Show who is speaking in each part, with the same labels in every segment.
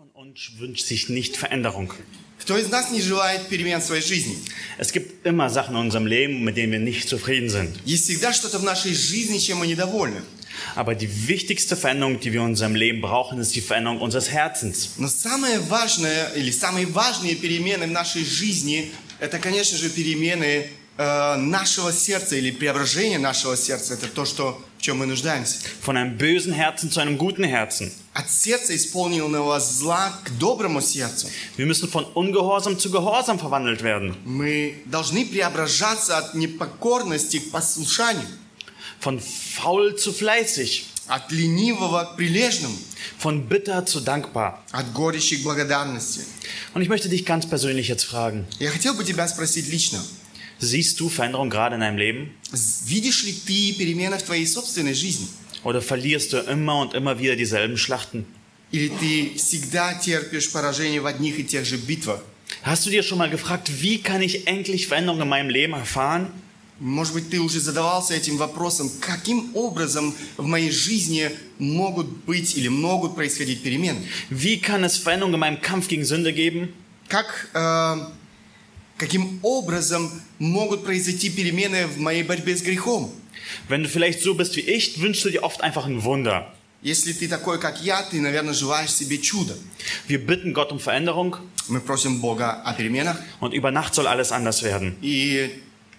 Speaker 1: von uns wünscht sich nicht Veränderung.
Speaker 2: Кто из нас не желает перемен в своей жизни?
Speaker 1: Es gibt immer Sachen in unserem Leben, mit denen wir nicht zufrieden sind.
Speaker 2: Есть всегда что-то в нашей жизни, чем мы недовольны.
Speaker 1: Aber die wichtigste Veränderung, die wir in unserem Leben brauchen, ist die Veränderung unseres Herzens.
Speaker 2: Но самое важное или самые важные перемены в нашей жизни, это, конечно же, перемены э, нашего сердца или преображение нашего сердца. Это то, что, в чем мы нуждаемся.
Speaker 1: Von einem bösen Herzen zu einem guten Herzen.
Speaker 2: От сердца исполненного зла к доброму сердцу.
Speaker 1: Wir müssen von Ungehorsam zu Gehorsam verwandelt werden.
Speaker 2: Мы должны преображаться от непокорности к послушанию,
Speaker 1: Von faul zu fleißig.
Speaker 2: от ленивого к прилежному,
Speaker 1: Von bitter zu dankbar.
Speaker 2: от горечи к благодарности.
Speaker 1: Und ich möchte dich ganz persönlich jetzt fragen.
Speaker 2: Я хотел бы тебя спросить лично.
Speaker 1: Siehst du Veränderung gerade in deinem Leben?
Speaker 2: Видишь ли ты перемены в твоей собственной жизни?
Speaker 1: Oder verlierst du immer und immer wieder dieselben Schlachten?
Speaker 2: Или ты всегда терпишь поражение в одних и тех же битвах?
Speaker 1: Hast du dir schon mal gefragt, wie kann ich endlich Veränderung in meinem Leben erfahren?
Speaker 2: Может быть, ты уже задавался этим вопросом, каким образом в моей жизни могут быть или могут происходить перемены?
Speaker 1: Wie kann es Veränderung in meinem Kampf gegen Sünde geben?
Speaker 2: Как, э, каким образом могут произойти перемены в моей борьбе с грехом?
Speaker 1: Wenn du vielleicht so bist wie ich, wünschst du dir oft einfach ein Wunder.
Speaker 2: Если ты такой, как я, ты, наверное, желаешь себе чуда.
Speaker 1: Wir bitten Gott um Veränderung
Speaker 2: Мы просим Бога о переменах,
Speaker 1: und über Nacht soll alles anders werden.
Speaker 2: и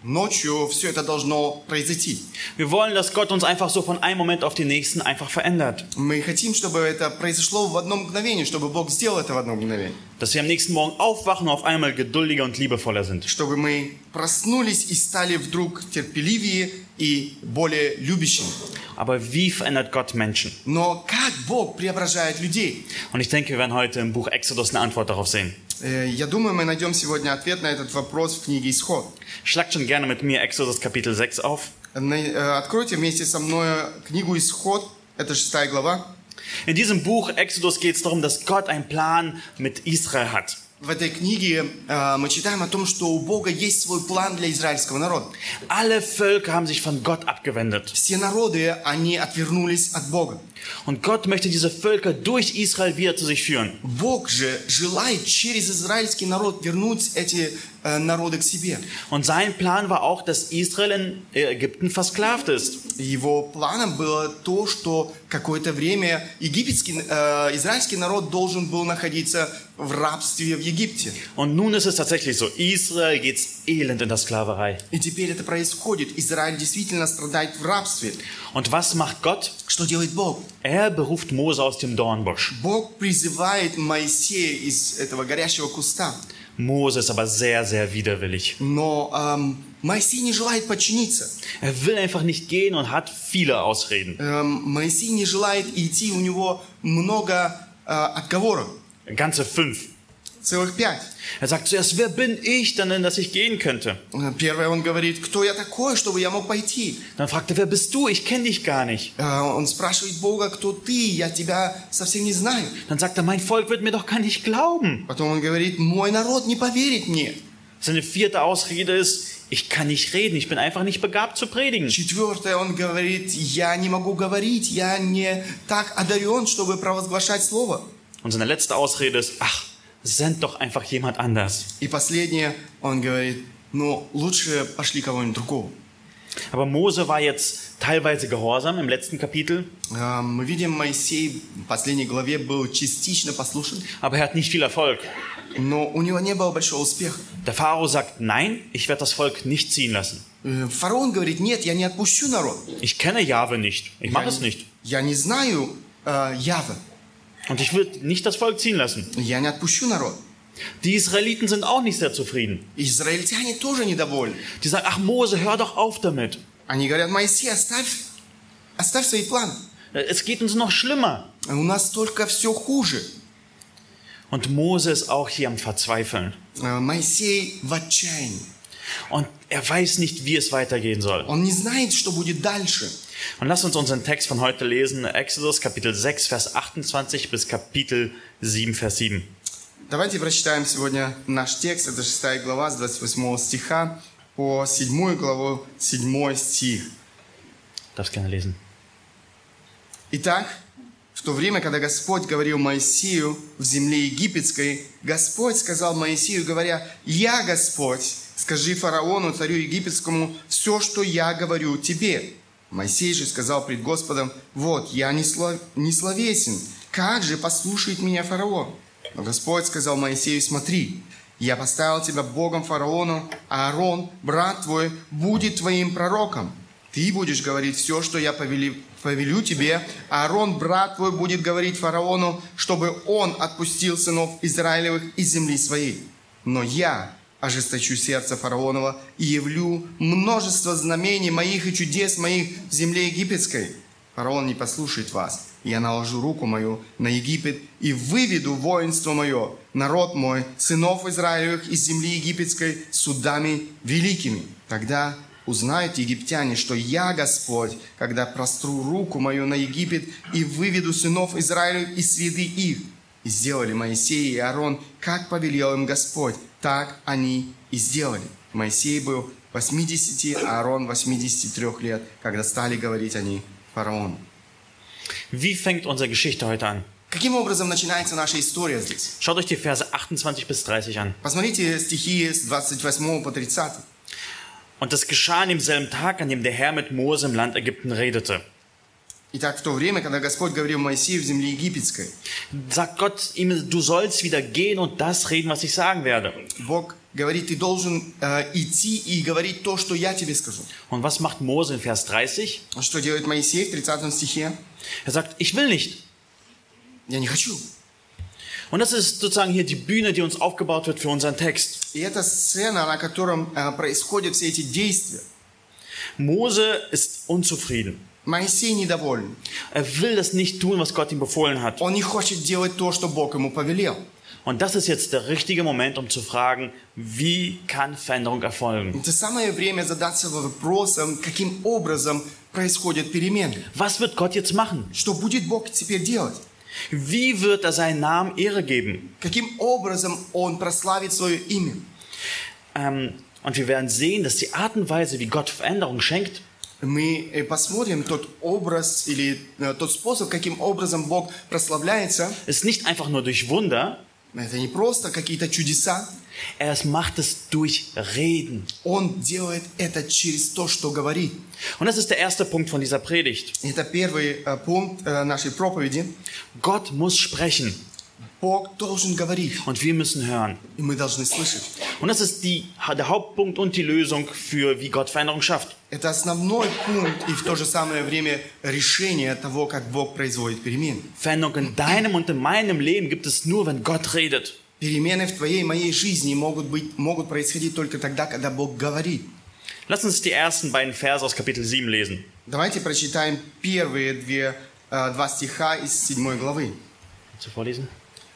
Speaker 2: ночью все это должно произойти.
Speaker 1: Wir wollen, dass Gott uns einfach so von einem Moment auf den nächsten einfach verändert.
Speaker 2: Мы хотим, чтобы это произошло в одно мгновение, чтобы Бог сделал это в одно мгновение.
Speaker 1: Dass wir am nächsten Morgen aufwachen und auf einmal geduldiger und liebevoller sind.
Speaker 2: Чтобы мы проснулись и стали вдруг терпеливее и более любящими.
Speaker 1: Aber wie verändert Gott Menschen?
Speaker 2: Но как Бог преображает людей?
Speaker 1: Und ich denke, wir werden heute im Buch Exodus eine Antwort darauf sehen.
Speaker 2: Э, Я думаю, мы найдем сегодня ответ на этот вопрос в книге «Исход».
Speaker 1: Schlagt schon gerne mit mir Exodus Kapitel 6 auf.
Speaker 2: Э, Откройте вместе со мной книгу «Исход», это шестая глава.
Speaker 1: In diesem Buch Exodus geht es darum, dass Gott einen Plan mit Israel hat.
Speaker 2: В этой книге э, мы читаем о том, что у Бога есть свой план для израильского народа.
Speaker 1: Alle Völker haben sich von Gott abgewendet.
Speaker 2: Все народы, они отвернулись от Бога.
Speaker 1: Und Gott möchte diese Völker durch Israel wieder zu sich führen.
Speaker 2: Бог же желает через израильский народ вернуть эти э, народы к себе.
Speaker 1: Und sein Plan war auch, dass Israel in Ägypten versklavt ist.
Speaker 2: Его планом было то, что какое-то время египетский, э, израильский народ должен был находиться в рабстве в Египте.
Speaker 1: Und nun ist es tatsächlich so. Israel geht's elend in der Sklaverei.
Speaker 2: И теперь это происходит. Израиль действительно страдает в рабстве.
Speaker 1: Und was macht Gott?
Speaker 2: Что делает Бог?
Speaker 1: Er beruft Mose aus dem Dornbusch.
Speaker 2: Бог призывает Моисея из этого горящего куста.
Speaker 1: Mose ist aber sehr, sehr widerwillig.
Speaker 2: Но эм, Моисей не желает подчиниться.
Speaker 1: Er will einfach nicht gehen und hat viele Ausreden.
Speaker 2: Эм, Моисей не желает идти, у него много э, отговоров.
Speaker 1: Ganze fünf.
Speaker 2: Целых пять.
Speaker 1: Er sagt zuerst, wer bin ich denn, denn, dass ich gehen könnte?
Speaker 2: Э, Первое, он говорит, кто я такой, чтобы я мог пойти?
Speaker 1: Dann fragt er, wer bist du? Ich kenne dich gar nicht.
Speaker 2: Э, Он спрашивает Бога, кто ты? Я тебя совсем не знаю.
Speaker 1: Dann sagt er, mein Volk wird mir doch gar nicht glauben.
Speaker 2: Потом он говорит, мой народ не поверит мне.
Speaker 1: Seine vierte Ausrede ist, ich kann nicht reden, ich bin einfach nicht begabt zu predigen.
Speaker 2: Четвертое, он говорит, я не могу говорить, я не так одарен, чтобы провозглашать слово.
Speaker 1: Und seine letzte Ausrede ist, ach, send doch einfach jemand anders.
Speaker 2: И последнее, он говорит, ну, лучше пошли кого-нибудь другого.
Speaker 1: Aber Mose war jetzt teilweise gehorsam im letzten Kapitel,
Speaker 2: Э, Мы видим, Моисей в последней главе был частично послушен,
Speaker 1: aber er hat nicht viel Erfolg.
Speaker 2: но у него не было большого успеха.
Speaker 1: Der Pharao sagt, nein, ich werde das Volk nicht ziehen lassen.
Speaker 2: Э, Фараон говорит, нет, я не отпущу народ.
Speaker 1: Ich kenne Jahwe nicht. Ich mache es nicht.
Speaker 2: Я не знаю э, Явы,
Speaker 1: Und ich will nicht das Volk ziehen lassen.
Speaker 2: я не отпущу народ.
Speaker 1: Die Israeliten sind auch nicht sehr zufrieden.
Speaker 2: Израильтяне тоже недовольны.
Speaker 1: Die sagen, ach Mose, hör doch auf damit.
Speaker 2: Они говорят, Моисей, оставь, оставь свои планы.
Speaker 1: Es geht uns noch schlimmer.
Speaker 2: У нас только все хуже.
Speaker 1: Und Mose ist auch hier am Verzweifeln.
Speaker 2: Э, Моисей в отчаянии.
Speaker 1: Und er weiß nicht, wie es weitergehen soll.
Speaker 2: Он не знает, что будет дальше.
Speaker 1: Und lasst uns unseren Text von heute lesen. Exodus Kapitel 6, Vers 28 bis Kapitel 7, Vers 7.
Speaker 2: Давайте прочитаем сегодня наш текст. Это 6 глава с 28 стиха по 7 главу 7 стих.
Speaker 1: Darfst gerne lesen.
Speaker 2: Итак, в то время, когда Господь говорил Моисею в земле египетской, Господь сказал Моисею, говоря, «Я Господь, скажи фараону, царю египетскому, все, что я говорю тебе». Моисей же сказал пред Господом, «Вот, я не, слов... не словесен, как же послушает меня фараон?» Но Господь сказал Моисею, «Смотри, я поставил тебя Богом фараону, а Аарон, брат твой, будет твоим пророком. Ты будешь говорить все, что я повели, повелю тебе, Аарон, брат твой, будет говорить фараону, чтобы он отпустил сынов Израилевых из земли своей. Но я ожесточу сердце фараонова и явлю множество знамений моих и чудес моих в земле египетской. Фараон не послушает вас. Я наложу руку мою на Египет и выведу воинство мое, народ мой, сынов Израилевых из земли египетской судами великими. Тогда узнают египтяне, что я Господь, когда простру руку мою на Египет и выведу сынов Израилевых из среды их. И сделали Моисей и Аарон, как повелел им Господь, так они и сделали. Моисей был 80, а Аарон 83 лет, когда стали говорить они фараону.
Speaker 1: Wie fängt unsere Geschichte heute an?
Speaker 2: Каким образом начинается наша история здесь?
Speaker 1: Schaut euch die Verse 28 bis 30 an.
Speaker 2: Посмотрите стихи с 28 по 30.
Speaker 1: Und es geschah an demselben Tag, an dem der Herr mit Mose im Land Ägypten redete.
Speaker 2: Итак, в то время, когда Господь говорил Моисею в земле египетской,
Speaker 1: Sagt Gott ihm, du sollst wieder gehen und das reden, was ich sagen werde.
Speaker 2: Бог говорит, ты должен э, идти и говорить то, что я тебе скажу.
Speaker 1: Und was macht Mose in Vers 30?
Speaker 2: А Что делает Моисей в 30 стихе?
Speaker 1: Er sagt, ich will nicht.
Speaker 2: Я не хочу.
Speaker 1: Und das ist sozusagen hier die Bühne, die uns aufgebaut wird für unseren Text.
Speaker 2: И это сцена, на котором э, происходят все эти действия.
Speaker 1: Mose ist unzufrieden.
Speaker 2: Моисей недоволен.
Speaker 1: Er will das nicht tun, was Gott ihm befohlen hat.
Speaker 2: Он не хочет делать то, что Бог ему повелел.
Speaker 1: Und das ist jetzt der richtige Moment, um zu fragen, wie kann Veränderung erfolgen?
Speaker 2: Это самое время задаться вопросом, каким образом происходят перемены.
Speaker 1: Was wird Gott jetzt machen?
Speaker 2: Что будет Бог теперь делать?
Speaker 1: Wie wird er seinen Namen Ehre geben?
Speaker 2: Каким образом Он прославит свое имя?
Speaker 1: Ähm, und wir werden sehen, dass die Art und Weise, wie Gott Veränderung schenkt,
Speaker 2: Мы э, посмотрим тот образ или э, тот способ, каким образом Бог прославляется.
Speaker 1: ist nicht einfach nur durch Wunder,
Speaker 2: Это не просто какие-то чудеса.
Speaker 1: er es macht es durch Reden.
Speaker 2: Он делает это через то, что говорит.
Speaker 1: Und das ist der erste Punkt von dieser Predigt.
Speaker 2: Это первый э, пункт нашей проповеди.
Speaker 1: Gott muss sprechen
Speaker 2: Бог должен говорить,
Speaker 1: und wir müssen hören.
Speaker 2: и мы должны слышать.
Speaker 1: Und das ist die, der Hauptpunkt und die Lösung für, wie Gott Veränderung schafft.
Speaker 2: Это основной пункт и в то же самое время решение того, как Бог производит перемены.
Speaker 1: Veränderung in deinem und in meinem Leben gibt es nur, wenn Gott redet.
Speaker 2: Перемены в твоей и моей жизни могут, быть, могут происходить только тогда, когда Бог говорит.
Speaker 1: Lass uns die ersten beiden Verse aus Kapitel 7 lesen.
Speaker 2: Давайте прочитаем первые две, э, два стиха из седьмой главы.
Speaker 1: Willst du vorlesen?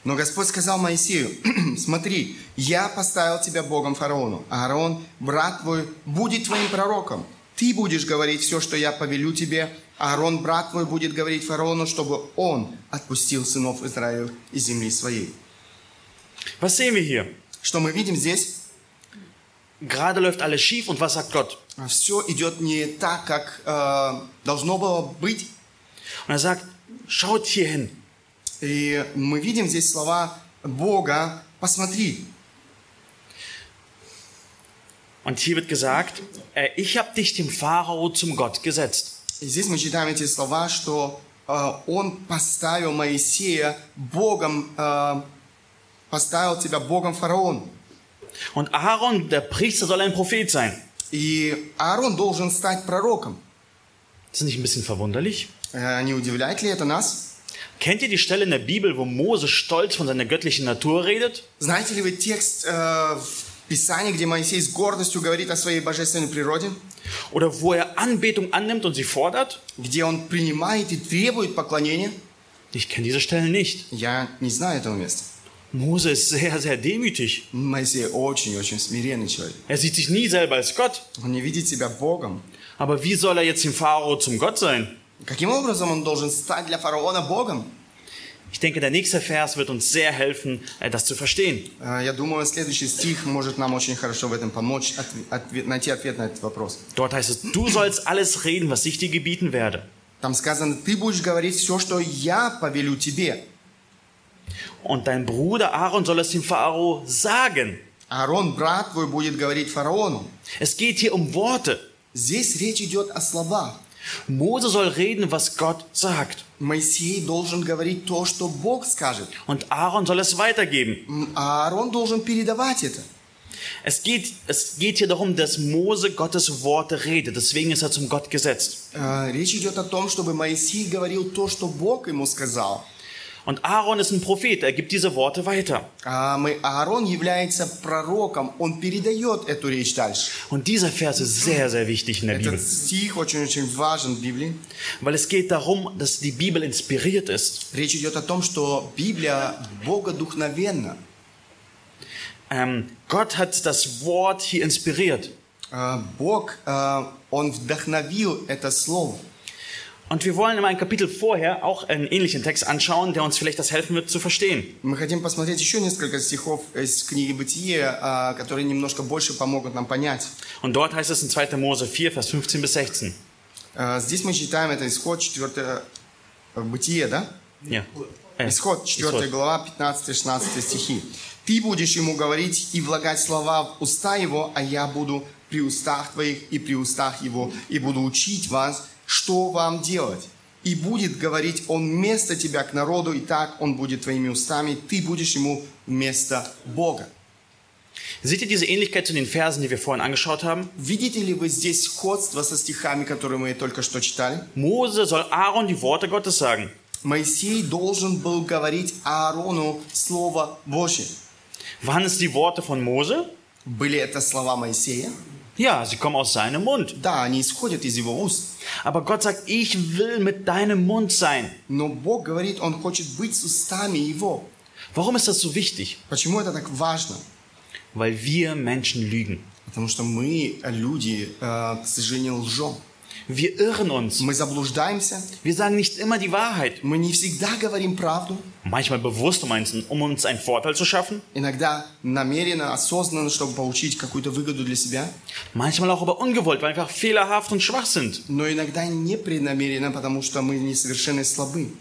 Speaker 2: Но Господь сказал Моисею, смотри, я поставил тебя Богом фараону, а Аарон, брат твой, будет твоим пророком. Ты будешь говорить все, что я повелю тебе, а Аарон, брат твой, будет говорить фараону, чтобы он отпустил сынов Израиля из земли своей.
Speaker 1: Was sehen wir hier?
Speaker 2: Что мы видим здесь?
Speaker 1: Gerade läuft alles schief und was sagt Gott?
Speaker 2: Все идет не так, как э, должно было быть.
Speaker 1: Und er sagt, schaut hier hin.
Speaker 2: И мы видим здесь слова Бога, посмотри.
Speaker 1: Und hier wird gesagt, äh, ich habe dich dem Pharao zum Gott gesetzt.
Speaker 2: И здесь мы читаем эти слова, что э, он поставил Моисея Богом, э, поставил тебя Богом фараон.
Speaker 1: Und Aaron, der Priester, soll ein Prophet sein.
Speaker 2: И Аарон должен стать пророком.
Speaker 1: Ist das nicht ein bisschen verwunderlich?
Speaker 2: Э, не удивляет ли это нас?
Speaker 1: Kennt ihr die Stelle in der Bibel, wo Mose stolz von seiner göttlichen Natur redet?
Speaker 2: Знаете ли вы текст э, в Писании, где Моисей с гордостью говорит о своей божественной природе?
Speaker 1: Oder wo er Anbetung annimmt und sie fordert?
Speaker 2: Где он принимает и требует поклонения?
Speaker 1: Ich kenne diese Stelle nicht.
Speaker 2: Я не знаю этого места.
Speaker 1: Mose ist sehr, sehr demütig.
Speaker 2: Моисей очень-очень смиренный человек.
Speaker 1: Er sieht sich nie selber als Gott.
Speaker 2: Он не видит себя Богом.
Speaker 1: Aber wie soll er jetzt dem Pharao zum Gott sein?
Speaker 2: Каким образом он должен стать для фараона Богом?
Speaker 1: Ich denke, der nächste Vers wird uns sehr helfen, äh, das zu verstehen.
Speaker 2: Э, Я думаю, следующий стих может нам очень хорошо в этом помочь, отве- отве- найти ответ на этот вопрос.
Speaker 1: Dort heißt es, du sollst alles reden, was ich dir gebieten werde.
Speaker 2: Там сказано, ты будешь говорить все, что я повелю тебе.
Speaker 1: Und dein Bruder Aaron soll es dem Pharao sagen.
Speaker 2: Аарон, брат твой, будет говорить фараону.
Speaker 1: Es geht hier um Worte.
Speaker 2: Здесь речь идет о словах.
Speaker 1: Mose soll reden, was Gott sagt.
Speaker 2: Моисей должен говорить то, что Бог скажет.
Speaker 1: Und Aaron soll es weitergeben.
Speaker 2: М, А Аарон должен передавать это.
Speaker 1: Es geht, es geht hier darum, dass Mose Gottes Worte redet. Deswegen ist er zum Gott gesetzt.
Speaker 2: Э, Речь идет о том, чтобы Моисей говорил то, что Бог ему сказал.
Speaker 1: Und Aaron ist ein Prophet. Er gibt diese Worte weiter.
Speaker 2: А мы- Аарон является пророком, он передает эту речь дальше.
Speaker 1: Und dieser Vers ist sehr, sehr wichtig in der Bibel.
Speaker 2: Этот стих очень-очень важен в Библии.
Speaker 1: Weil es geht darum, dass die Bibel inspiriert ist.
Speaker 2: Речь идет о том, что Библия богодухновенна.
Speaker 1: Ähm, Gott hat das Wort hier inspiriert.
Speaker 2: Э, Бог, э, Он вдохновил это слово.
Speaker 1: Und wir wollen in einem Kapitel vorher auch einen ähnlichen Text anschauen, der uns vielleicht das helfen wird zu verstehen.
Speaker 2: Мы хотим посмотреть еще несколько стихов из книги Бытие, э, которые немножко больше помогут нам понять.
Speaker 1: Und dort heißt es in 2. Mose 4, Vers 15 bis 16.
Speaker 2: Э, Здесь мы читаем, это исход 4 Бытие, да?
Speaker 1: Ja. Äh,
Speaker 2: Исход 4
Speaker 1: Исход.
Speaker 2: глава, 15-16 стихи. «Ты будешь ему говорить и влагать слова в уста его, а я буду при устах твоих и при устах его, и буду учить вас, что вам делать. И будет говорить он вместо тебя к народу, и так он будет твоими устами, ты будешь ему вместо Бога».
Speaker 1: Seht ihr diese Ähnlichkeit zu den Versen, die wir vorhin angeschaut haben?
Speaker 2: Видите ли вы здесь сходство со стихами, которые мы только что читали?
Speaker 1: Mose soll Aaron die Worte Gottes sagen.
Speaker 2: Моисей должен был говорить Аарону Слово Божье.
Speaker 1: Waren es die Worte von Mose?
Speaker 2: Были это слова Моисея?
Speaker 1: Ja, sie kommen aus seinem Mund.
Speaker 2: Да, они исходят из его уст.
Speaker 1: Aber Gott sagt, ich will mit deinem Mund sein.
Speaker 2: Но Бог говорит, Он хочет быть с устами Его.
Speaker 1: Warum ist das so wichtig?
Speaker 2: Почему это так важно?
Speaker 1: Weil wir Menschen lügen.
Speaker 2: Потому что мы, люди, э, к сожалению, лжем.
Speaker 1: Wir irren uns.
Speaker 2: Мы заблуждаемся.
Speaker 1: Wir sagen nicht immer die Wahrheit.
Speaker 2: Мы не всегда говорим правду.
Speaker 1: Manchmal bewusst, um uns, um uns einen Vorteil zu schaffen.
Speaker 2: Иногда намеренно, осознанно, чтобы получить какую-то выгоду для себя.
Speaker 1: Manchmal auch aber ungewollt, weil wir einfach fehlerhaft und schwach sind.
Speaker 2: Но иногда непреднамеренно, потому что мы несовершенно слабы.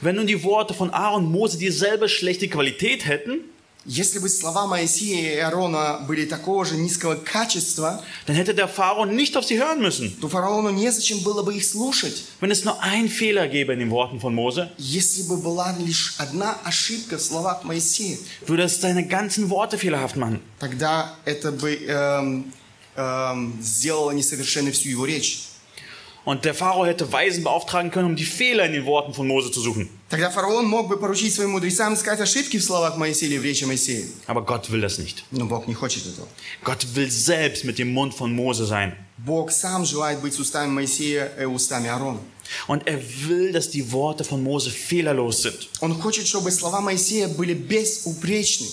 Speaker 1: Wenn nun die Worte von Aaron und Mose dieselbe schlechte Qualität hätten,
Speaker 2: Если бы слова Моисея и Аарона были такого же низкого качества,
Speaker 1: dann hätte der Pharao nicht auf sie hören müssen.
Speaker 2: то фараону незачем было бы их слушать.
Speaker 1: Wenn es nur einen Fehler gäbe in den Worten von Mose,
Speaker 2: Если бы была лишь одна ошибка в словах Моисея,
Speaker 1: würde es seine ganzen Worte fehlerhaft machen.
Speaker 2: тогда это бы эм, эм, сделало несовершенной всю его речь.
Speaker 1: Und der Pharao hätte Weisen beauftragen können, um die Fehler in den Worten von Mose zu suchen.
Speaker 2: Тогда фараон мог бы поручить своим мудрецам искать ошибки в словах Моисея или в речи Моисея.
Speaker 1: Aber Gott will das nicht.
Speaker 2: Но Бог не хочет этого.
Speaker 1: Gott will selbst mit dem Mund von Mose sein.
Speaker 2: Бог сам желает быть с устами Моисея и устами Аарона.
Speaker 1: Und er will, dass die Worte von Mose fehlerlos sind.
Speaker 2: Он хочет, чтобы слова Моисея были безупречны.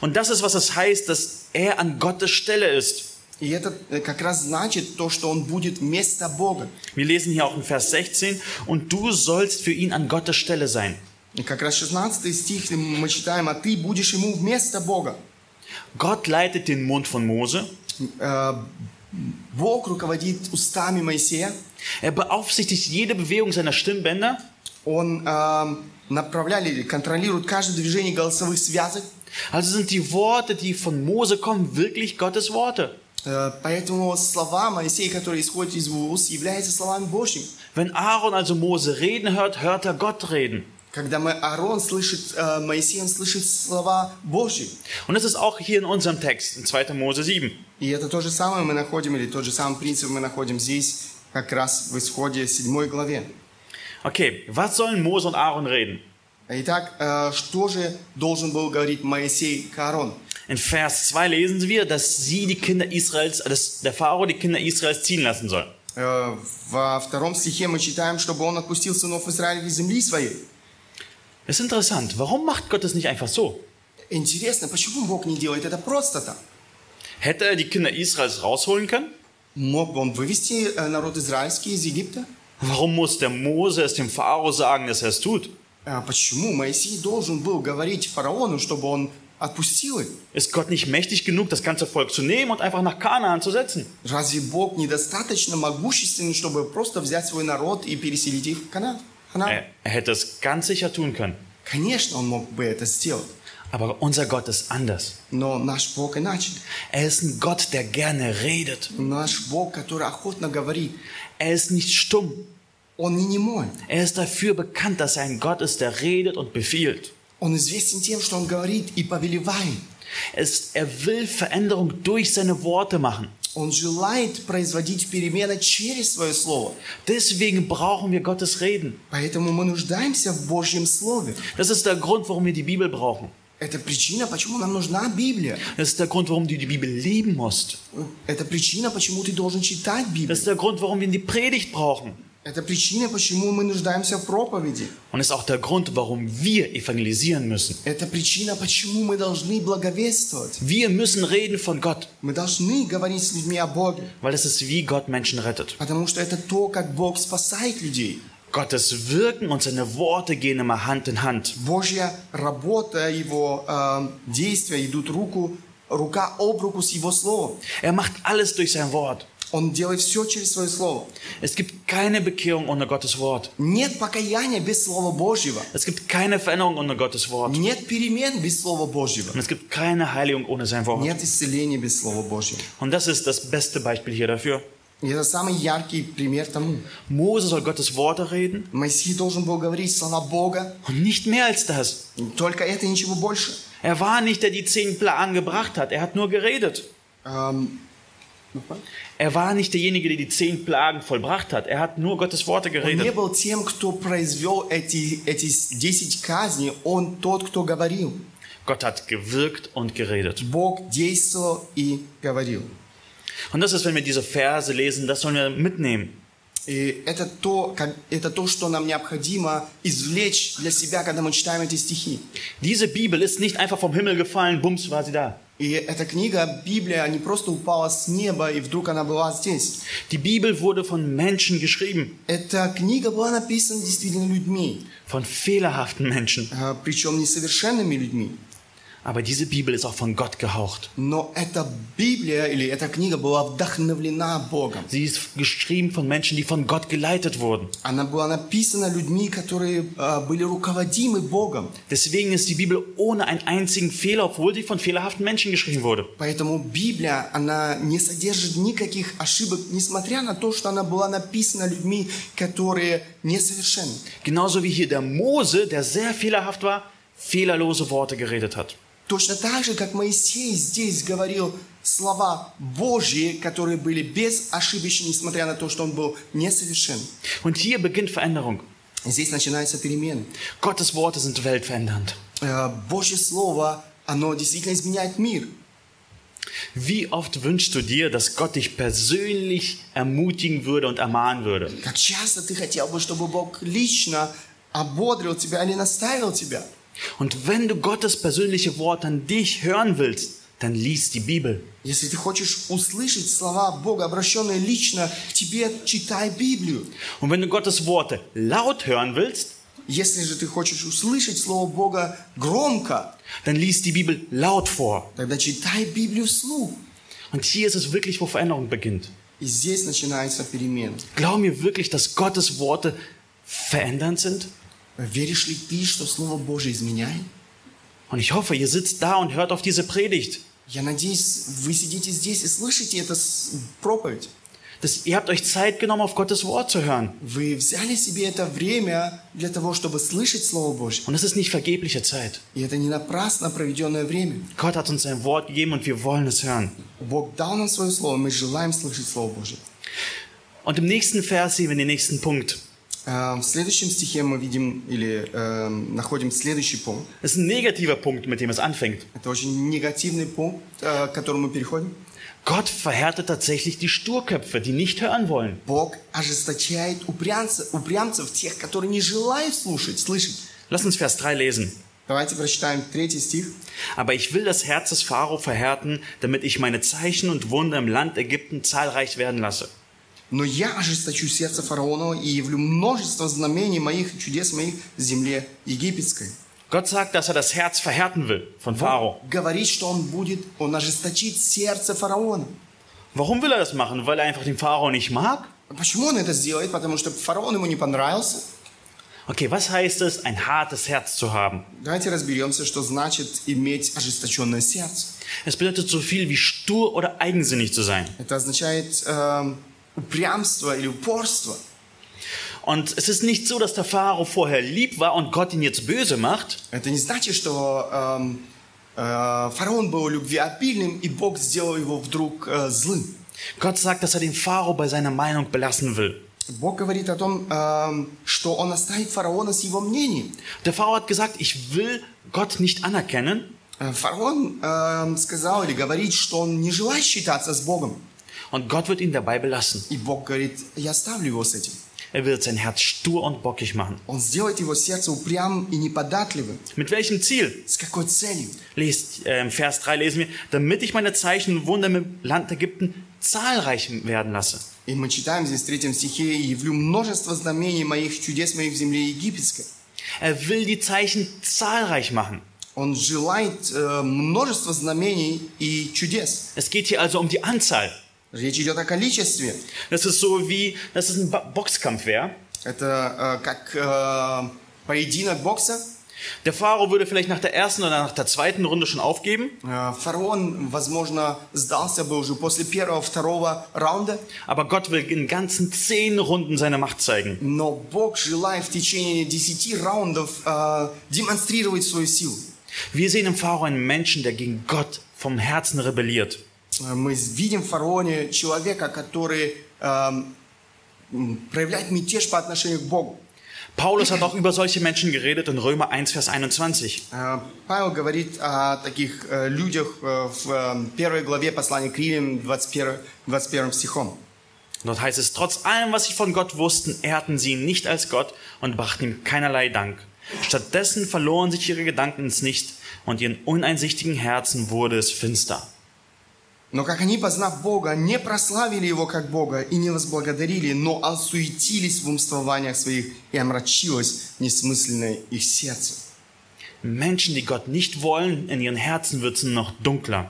Speaker 1: Und das ist, was es heißt, dass er an Gottes Stelle ist.
Speaker 2: И это э, как раз значит то, что он будет вместо Бога.
Speaker 1: Wir lesen hier auch in Vers 16, und du sollst für ihn an Gottes Stelle sein.
Speaker 2: И как раз 16 стих мы читаем, а ты будешь ему вместо Бога.
Speaker 1: Gott leitet den Mund von Mose.
Speaker 2: Э, Бог руководит устами Моисея.
Speaker 1: Er beaufsichtigt jede Bewegung seiner Stimmbänder.
Speaker 2: Он э, направляет или контролирует каждое движение голосовых связок.
Speaker 1: Also sind die Worte, die von Mose kommen, wirklich Gottes Worte.
Speaker 2: Э, Поэтому слова Моисея, которые исходят из его уст, являются словами Божьими.
Speaker 1: Wenn Aaron also Mose reden hört, hört er Gott reden.
Speaker 2: Когда мы, Аарон слышит э, Моисея, он слышит слова Божьи.
Speaker 1: Und das ist auch hier in unserem Text, in 2. Mose 7.
Speaker 2: И это то же самое мы находим, или тот же самый принцип мы находим здесь, как раз в исходе 7 главе.
Speaker 1: Okay, was sollen Mose und Aaron reden?
Speaker 2: Итак, э, что же должен был говорить Моисей к Аарону?
Speaker 1: In Vers 2 lesen wir, dass sie die Kinder Israels, dass der Pharao die Kinder Israels ziehen lassen soll.
Speaker 2: Э, Во втором стихе мы читаем, чтобы он отпустил сынов Израиля из земли своей.
Speaker 1: Das ist interessant. Warum macht Gott das nicht einfach so?
Speaker 2: Интересно, почему Бог не делает это просто так?
Speaker 1: Hätte er die Kinder Israels rausholen können?
Speaker 2: Мог бы он вывести э, народ израильский из Египта?
Speaker 1: Warum muss der Mose es dem Pharao sagen, dass er es tut?
Speaker 2: А почему Моисей должен был говорить фараону, чтобы он отпустил их?
Speaker 1: Ist Gott nicht mächtig genug, das ganze Volk zu nehmen und einfach nach Kanaan zu setzen?
Speaker 2: Разве Бог недостаточно могущественный, чтобы просто взять свой народ и переселить их в Канаан? Ханаан?
Speaker 1: Er, er hätte es ganz sicher tun können.
Speaker 2: Конечно, он мог бы это сделать.
Speaker 1: Aber unser Gott ist anders.
Speaker 2: Но наш Бог иначе.
Speaker 1: Er ist ein Gott, der gerne redet.
Speaker 2: Наш Бог, который охотно говорит,
Speaker 1: Er ist nicht stumm.
Speaker 2: он не немой.
Speaker 1: Er ist dafür bekannt, dass er ein Gott ist, der redet und befiehlt.
Speaker 2: Он известен тем, что он говорит и повелевает.
Speaker 1: Es, er will Veränderung durch seine Worte machen.
Speaker 2: Он желает производить перемены через свое слово.
Speaker 1: Deswegen brauchen wir Gottes Reden.
Speaker 2: Поэтому мы нуждаемся в Божьем Слове.
Speaker 1: Das ist der Grund, warum wir die Bibel brauchen.
Speaker 2: Это причина, почему нам нужна Библия.
Speaker 1: Das ist der Grund, warum du die Bibel lieben musst.
Speaker 2: Это причина, почему ты должен читать
Speaker 1: Das
Speaker 2: Библию.
Speaker 1: ist der Grund, warum wir die Predigt brauchen.
Speaker 2: Это причина, почему мы нуждаемся в проповеди.
Speaker 1: Und ist auch der Grund, warum wir evangelisieren müssen.
Speaker 2: Это причина, почему мы должны благовествовать.
Speaker 1: Wir müssen reden von Gott,
Speaker 2: Мы должны говорить с людьми о Боге.
Speaker 1: weil es ist, wie Gott Menschen rettet.
Speaker 2: Потому что это то, как Бог спасает людей.
Speaker 1: Gottes Wirken und seine Worte gehen immer Hand in Hand.
Speaker 2: Божья работа, Его э, действия идут руку, рука об руку с Его Словом.
Speaker 1: Er macht alles durch sein Wort.
Speaker 2: Он делает все через Свое Слово.
Speaker 1: Es gibt keine Bekehrung ohne Gottes Wort.
Speaker 2: Нет покаяния без Слова Божьего.
Speaker 1: Es gibt keine Veränderung ohne Gottes Wort.
Speaker 2: Нет перемен без Слова Божьего.
Speaker 1: Und es gibt keine Heiligung ohne sein Wort.
Speaker 2: Нет исцеления без Слова Божьего.
Speaker 1: Und das ist das beste Beispiel hier dafür.
Speaker 2: И это самый яркий пример тому.
Speaker 1: Mose soll Gottes Worte reden
Speaker 2: Моисей должен был говорить слова Бога.
Speaker 1: und nicht mehr als das.
Speaker 2: Только это и ничего больше.
Speaker 1: Er war nicht, der die zehn Plagen gebracht hat. Er hat nur geredet.
Speaker 2: Эм,
Speaker 1: Er war nicht derjenige, der die zehn Plagen vollbracht hat. Er hat nur Gottes Worte
Speaker 2: Он не
Speaker 1: geredet.
Speaker 2: был тем, кто произвел эти, эти 10 казней, он тот, кто говорил.
Speaker 1: Gott hat gewirkt und geredet.
Speaker 2: Бог действовал и говорил.
Speaker 1: Und das ist, wenn wir diese Verse lesen, das sollen wir mitnehmen.
Speaker 2: И это то, как, это то, что нам необходимо извлечь для себя, когда мы читаем эти стихи.
Speaker 1: Diese Bibel ist nicht einfach vom Himmel gefallen, bums, war sie da.
Speaker 2: И эта книга, Библия, не просто упала с неба, и вдруг она была здесь.
Speaker 1: Die Bibel wurde von Menschen geschrieben,
Speaker 2: Эта книга была написана действительно людьми,
Speaker 1: von fehlerhaften Menschen.
Speaker 2: а, причем несовершенными людьми.
Speaker 1: Aber diese Bibel ist auch von Gott gehaucht.
Speaker 2: Но эта Библия или эта книга была вдохновлена Богом.
Speaker 1: Sie ist geschrieben von Menschen, die von Gott geleitet wurden.
Speaker 2: Она была написана людьми, которые а, были руководимы Богом.
Speaker 1: Deswegen ist die Bibel ohne einen einzigen Fehler, obwohl sie von fehlerhaften Menschen geschrieben wurde.
Speaker 2: Поэтому Библия, она не содержит никаких ошибок, несмотря на то, что она была написана людьми, которые несовершенны.
Speaker 1: Genauso wie hier der Mose, der sehr fehlerhaft war, fehlerlose Worte geredet hat.
Speaker 2: Точно так же, как Моисей здесь говорил слова Божьи, которые были безошибочны, несмотря на то, что он был несовершен.
Speaker 1: Und hier beginnt Veränderung.
Speaker 2: Здесь начинаются перемены.
Speaker 1: Gottes Worte sind weltverändernd.
Speaker 2: Э, Божье Слово, оно действительно изменяет мир.
Speaker 1: Wie oft wünschst du dir, dass Gott dich persönlich ermutigen würde und ermahnen würde?
Speaker 2: Как часто ты хотел бы, чтобы Бог лично ободрил тебя или наставил тебя?
Speaker 1: Und wenn du Gottes persönliche Wort an dich hören willst, dann lies die Bibel.
Speaker 2: Если ты хочешь услышать слова Бога, обращенные лично к тебе, читай Библию.
Speaker 1: Und wenn du Gottes Worte laut hören willst,
Speaker 2: Если же ты хочешь услышать Слово Бога громко,
Speaker 1: dann lies die Bibel laut vor.
Speaker 2: тогда читай Библию вслух.
Speaker 1: Und hier ist es wirklich, wo Veränderung beginnt.
Speaker 2: И здесь начинается перемена.
Speaker 1: Glauben wir wirklich, dass Gottes Worte verändernd sind?
Speaker 2: Веришь ли ты, что Слово Божие изменяет?
Speaker 1: Und ich hoffe, ihr sitzt da und hört auf diese Predigt.
Speaker 2: Я надеюсь, вы сидите здесь и слышите эту с- проповедь.
Speaker 1: Das, ihr habt euch Zeit genommen, auf Gottes Wort zu hören.
Speaker 2: Вы взяли себе это время для того, чтобы слышать Слово Божье.
Speaker 1: Und es ist nicht vergebliche Zeit.
Speaker 2: И это не напрасно проведенное время.
Speaker 1: Gott hat uns sein Wort gegeben und wir wollen es hören.
Speaker 2: Бог дал нам свое Слово, мы желаем слышать Слово Божье.
Speaker 1: Und im nächsten Vers sehen wir den nächsten Punkt.
Speaker 2: Э, В следующем стихе мы видим или э, находим следующий пункт.
Speaker 1: Das ist ein negativer Punkt, mit dem es anfängt.
Speaker 2: Это очень негативный пункт, э, к которому мы переходим.
Speaker 1: Gott verhärtet tatsächlich die Sturköpfe, die nicht hören wollen.
Speaker 2: Бог ожесточает упрямцев, упрямцев, тех, которые не желают слушать, слышать.
Speaker 1: Lass uns Vers 3 lesen.
Speaker 2: Давайте прочитаем третий стих.
Speaker 1: Aber ich will das Herz des Pharao verhärten, damit ich meine Zeichen und Wunder im Land Ägypten zahlreich werden lasse.
Speaker 2: Но я ожесточу сердце фараонова и явлю множество знамений моих и чудес моих в земле египетской.
Speaker 1: Gott sagt, dass er das Herz verhärten will von Pharao.
Speaker 2: Говорит, что он будет, он ожесточит сердце фараона.
Speaker 1: Warum will er das machen? Weil er einfach den Pharao nicht mag?
Speaker 2: Почему он это сделает? Потому что фараон ему не понравился.
Speaker 1: Okay, was heißt es, ein hartes Herz zu haben?
Speaker 2: Давайте разберемся, что значит иметь ожесточенное сердце.
Speaker 1: Es bedeutet so viel wie stur oder eigensinnig zu sein.
Speaker 2: Это означает эм, упрямство или упорство.
Speaker 1: Und es ist nicht so, dass der Pharao vorher lieb war und Gott ihn jetzt böse macht,
Speaker 2: Это не значит, что эм, э, фараон был любвеобильным, и Бог сделал его вдруг э, злым.
Speaker 1: Gott sagt, dass er den Pharao bei seiner Meinung belassen will.
Speaker 2: Бог говорит о том, эм, что он оставит фараона с его мнением.
Speaker 1: Der Pharao hat gesagt, ich will Gott nicht anerkennen.
Speaker 2: Э, Фараон эм, сказал или говорит, что он не желает считаться с Богом.
Speaker 1: Und Gott wird ihn dabei belassen.
Speaker 2: И Бог говорит, я оставлю его с этим.
Speaker 1: Er wird sein Herz stur und bockig machen.
Speaker 2: Он сделает его сердце упрямым и неподатливым.
Speaker 1: Mit welchem Ziel?
Speaker 2: С какой целью?
Speaker 1: Lest, äh, Im Vers 3 lesen wir, damit ich meine Zeichen und Wunder im Land Ägypten zahlreich werden lasse.
Speaker 2: И мы читаем здесь в третьем стихе, «И явлю множество знамений моих, чудес моих в земле египетской».
Speaker 1: Er will die Zeichen zahlreich machen.
Speaker 2: Он желает э, множество знамений и чудес.
Speaker 1: Es geht hier also um die Anzahl.
Speaker 2: Речь идет о количестве.
Speaker 1: Das ist so wie, dass es ein Bo- Boxkampf wäre.
Speaker 2: Это э, как э, поединок бокса.
Speaker 1: Der Pharao würde vielleicht nach der ersten oder nach der zweiten Runde schon aufgeben,
Speaker 2: Э, Фараон, возможно, сдался бы уже после первого, второго раунда.
Speaker 1: aber Gott will in ganzen zehn Runden seine Macht zeigen.
Speaker 2: Но Бог желает в течение десяти раундов э, демонстрировать свою силу.
Speaker 1: Wir sehen im Pharao einen Menschen, der gegen Gott vom Herzen rebelliert.
Speaker 2: Э, Мы видим в фараоне человека, который э, м, проявляет мятеж по отношению к Богу.
Speaker 1: Paulus hat auch über solche Menschen geredet in Römer 1, Vers 21.
Speaker 2: Э, Павел говорит о таких э, людях э, в э, первой главе послания к Римлянам, 21, 21 стихом.
Speaker 1: Dort heißt es, trotz allem, was sie von Gott wussten, ehrten sie ihn nicht als Gott und brachten ihm keinerlei Dank. Stattdessen verloren sich ihre Gedanken ins Nichts und ihren uneinsichtigen Herzen wurde es finster.
Speaker 2: Но как они, познав Бога, не прославили Его как Бога и не возблагодарили, но осуетились в умствованиях своих, и омрачилось несмысленное их сердце.
Speaker 1: Menschen, die Gott nicht wollen, in ihren Herzen wird es noch dunkler.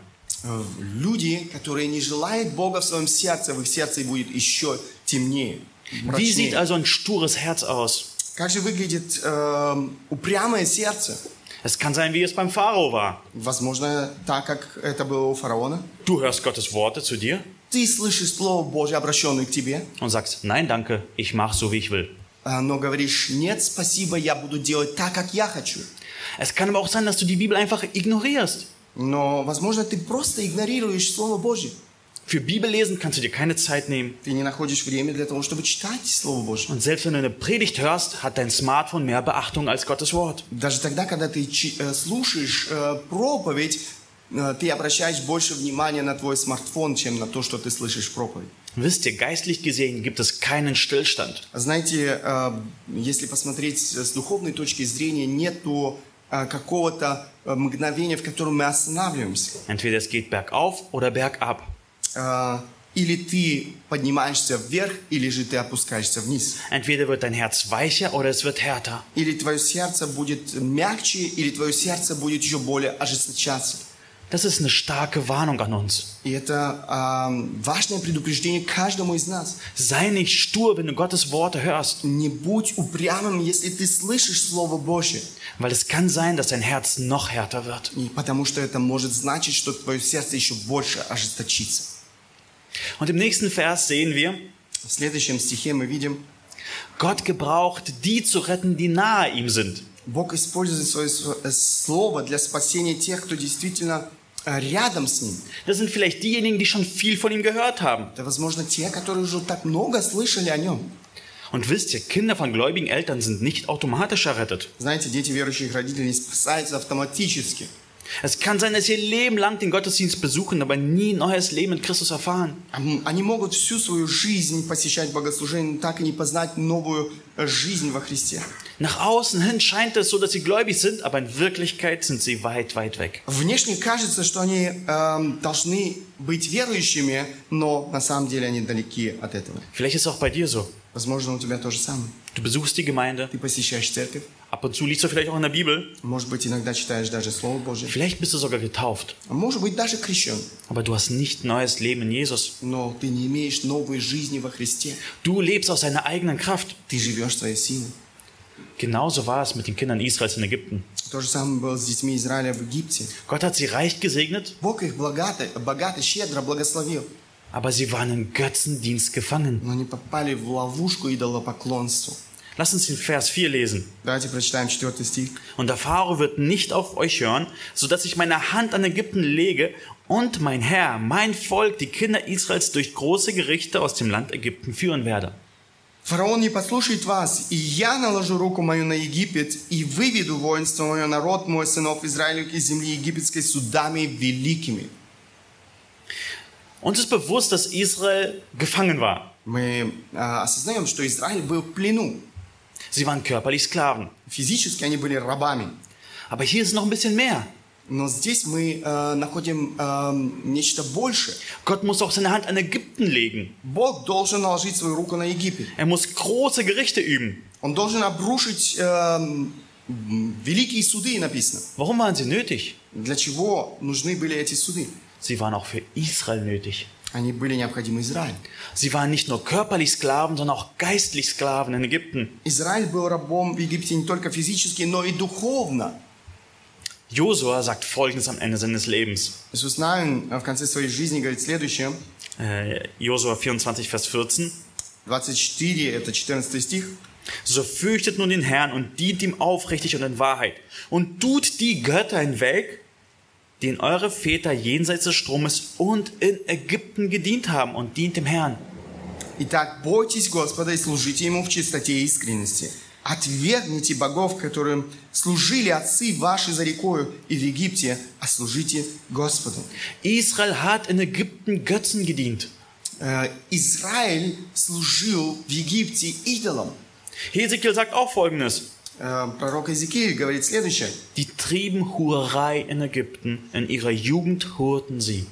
Speaker 2: Люди, которые не желают Бога в своем сердце, в их сердце будет еще темнее.
Speaker 1: Wie sieht
Speaker 2: мрачнее.
Speaker 1: also ein stures Herz aus?
Speaker 2: Как же выглядит э, упрямое сердце?
Speaker 1: Es kann sein, wie es beim Pharao war.
Speaker 2: Возможно, так, как это было у фараона.
Speaker 1: Du hörst Gottes Worte zu dir
Speaker 2: Ты слышишь Слово Божье, обращенное к тебе,
Speaker 1: und sagst, nein, danke, ich mache so, wie ich will.
Speaker 2: а, но говоришь, нет, спасибо, я буду делать так, как я хочу.
Speaker 1: Es kann aber auch sein, dass du die Bibel einfach ignorierst.
Speaker 2: Но, возможно, ты просто игнорируешь Слово Божье.
Speaker 1: Für Bibellesen kannst du dir keine Zeit nehmen.
Speaker 2: Ты не находишь время для того, чтобы читать Слово Божье.
Speaker 1: Und selbst wenn du eine Predigt hörst, hat dein Smartphone mehr Beachtung als Gottes Wort.
Speaker 2: Даже тогда, когда ты чи- э, слушаешь э, проповедь, э, ты обращаешь больше внимания на твой смартфон, чем на то, что ты слышишь проповедь.
Speaker 1: Wisst ihr, geistlich gesehen gibt es keinen Stillstand.
Speaker 2: Знаете, э, если посмотреть с духовной точки зрения, нету э, какого-то э, мгновения, в котором мы останавливаемся.
Speaker 1: Entweder es geht bergauf oder bergab.
Speaker 2: Э, Или ты поднимаешься вверх, или же ты опускаешься вниз.
Speaker 1: Entweder wird dein Herz weicher oder es wird härter.
Speaker 2: Или твое сердце будет мягче, или твое сердце будет еще более ожесточаться.
Speaker 1: Das ist eine starke Warnung an uns.
Speaker 2: И это э, важное предупреждение каждому из нас.
Speaker 1: Sei nicht stur, wenn du Gottes Worte hörst,
Speaker 2: Не будь упрямым, если ты слышишь Слово Божье.
Speaker 1: weil es kann sein, dass dein Herz noch härter wird.
Speaker 2: И потому что это может значить, что твое сердце еще больше ожесточится.
Speaker 1: Und im nächsten Vers sehen wir,
Speaker 2: В следующем стихе мы видим,
Speaker 1: Gott gebraucht die zu retten, die nahe ihm sind.
Speaker 2: Бог использует свое св- э, слово для спасения тех, кто действительно э, рядом с Ним.
Speaker 1: Das sind vielleicht diejenigen, die schon viel von ihm gehört haben.
Speaker 2: Это, возможно, те, которые уже так много слышали о Нем.
Speaker 1: Und wisst ihr, Kinder von gläubigen Eltern sind nicht automatisch errettet.
Speaker 2: Знаете, дети верующих родителей не спасаются автоматически.
Speaker 1: Es kann sein, dass sie ihr Leben lang den Gottesdienst besuchen, aber nie neues Leben in Christus erfahren.
Speaker 2: Ам- Они могут всю свою жизнь посещать богослужение, но так и не познать новую э, жизнь во Христе.
Speaker 1: Nach außen hin scheint es so, dass sie gläubig sind, aber in Wirklichkeit sind sie weit, weit weg.
Speaker 2: Внешне кажется, что они эм, должны быть верующими, но на самом деле они далеки от этого.
Speaker 1: Vielleicht ist es auch bei dir so.
Speaker 2: Возможно, у тебя то же самое.
Speaker 1: Du besuchst die Gemeinde,
Speaker 2: Ты посещаешь церковь,
Speaker 1: ab und zu liest du vielleicht auch in der Bibel,
Speaker 2: может быть, иногда читаешь даже Слово Божье,
Speaker 1: vielleicht bist du sogar getauft,
Speaker 2: а может быть, даже крещен,
Speaker 1: aber du hast nicht neues Leben in Jesus.
Speaker 2: но ты не имеешь новой жизни во Христе.
Speaker 1: Du lebst aus deiner eigenen Kraft.
Speaker 2: Ты живешь своей силой.
Speaker 1: Genauso war es mit den Kindern Israels in Ägypten.
Speaker 2: То же самое было с детьми Израиля в Египте.
Speaker 1: Gott hat sie reich gesegnet,
Speaker 2: Бог их богато, богато, щедро благословил,
Speaker 1: aber sie waren im Götzendienst gefangen.
Speaker 2: но они попали в ловушку идолопоклонству.
Speaker 1: Lass uns den Vers 4 lesen.
Speaker 2: Давайте прочитаем 4 стих.
Speaker 1: Und der Pharao wird nicht auf euch hören, so dass ich meine Hand an Ägypten lege und mein Herr, mein Volk, die Kinder Israels durch große Gerichte aus dem Land Ägypten führen werde.
Speaker 2: Фараон не послушает вас, и я наложу руку мою на Египет, и выведу воинство мое, народ мой, сынов Израилевых из земли египетской судами великими.
Speaker 1: Uns ist bewusst, dass Israel gefangen war.
Speaker 2: Мы а, осознаем, что Израиль был в плену.
Speaker 1: Sie waren körperlich Sklaven.
Speaker 2: Физически они были рабами.
Speaker 1: Aber hier ist noch ein bisschen mehr.
Speaker 2: Но здесь мы э, находим э, нечто большее.
Speaker 1: Gott muss auch seine Hand an Ägypten legen.
Speaker 2: Бог должен наложить свою руку на Египет.
Speaker 1: Er muss große Gerichte üben.
Speaker 2: Он должен обрушить э, м, великие суды, написано.
Speaker 1: Warum waren sie nötig?
Speaker 2: Для чего нужны были эти суды?
Speaker 1: Sie waren auch für Israel nötig.
Speaker 2: Они были необходимы Израилю.
Speaker 1: Sie waren nicht nur körperlich Sklaven, sondern auch geistlich Sklaven in Ägypten.
Speaker 2: Израиль был рабом в Египте не только физически, но и духовно.
Speaker 1: Josua sagt Folgendes am Ende seines Lebens.
Speaker 2: Иисус Навин в конце своей жизни говорит следующее.
Speaker 1: Äh, Josua 24, Vers 14.
Speaker 2: 24, это 14 стих.
Speaker 1: So fürchtet nun den Herrn und dient ihm aufrichtig und in Wahrheit. Und tut die Götter hinweg, denen eure Väter jenseits des Stromes und in Ägypten gedient haben und dient dem Herrn.
Speaker 2: Итак, бойтесь Господа и служите Ему в чистоте и искренности. Отвергните богов, которым служили отцы ваши за рекою и в Египте, а служите Господу.
Speaker 1: Israel hat in Ägypten Götzen gedient.
Speaker 2: Э, Израиль служил в Египте идолам.
Speaker 1: Hesekiel sagt auch Folgendes.
Speaker 2: Э, Пророк Иезекииль говорит следующее.
Speaker 1: Die trieben Hurerei in Ägypten, in ihrer Jugend hurten sie.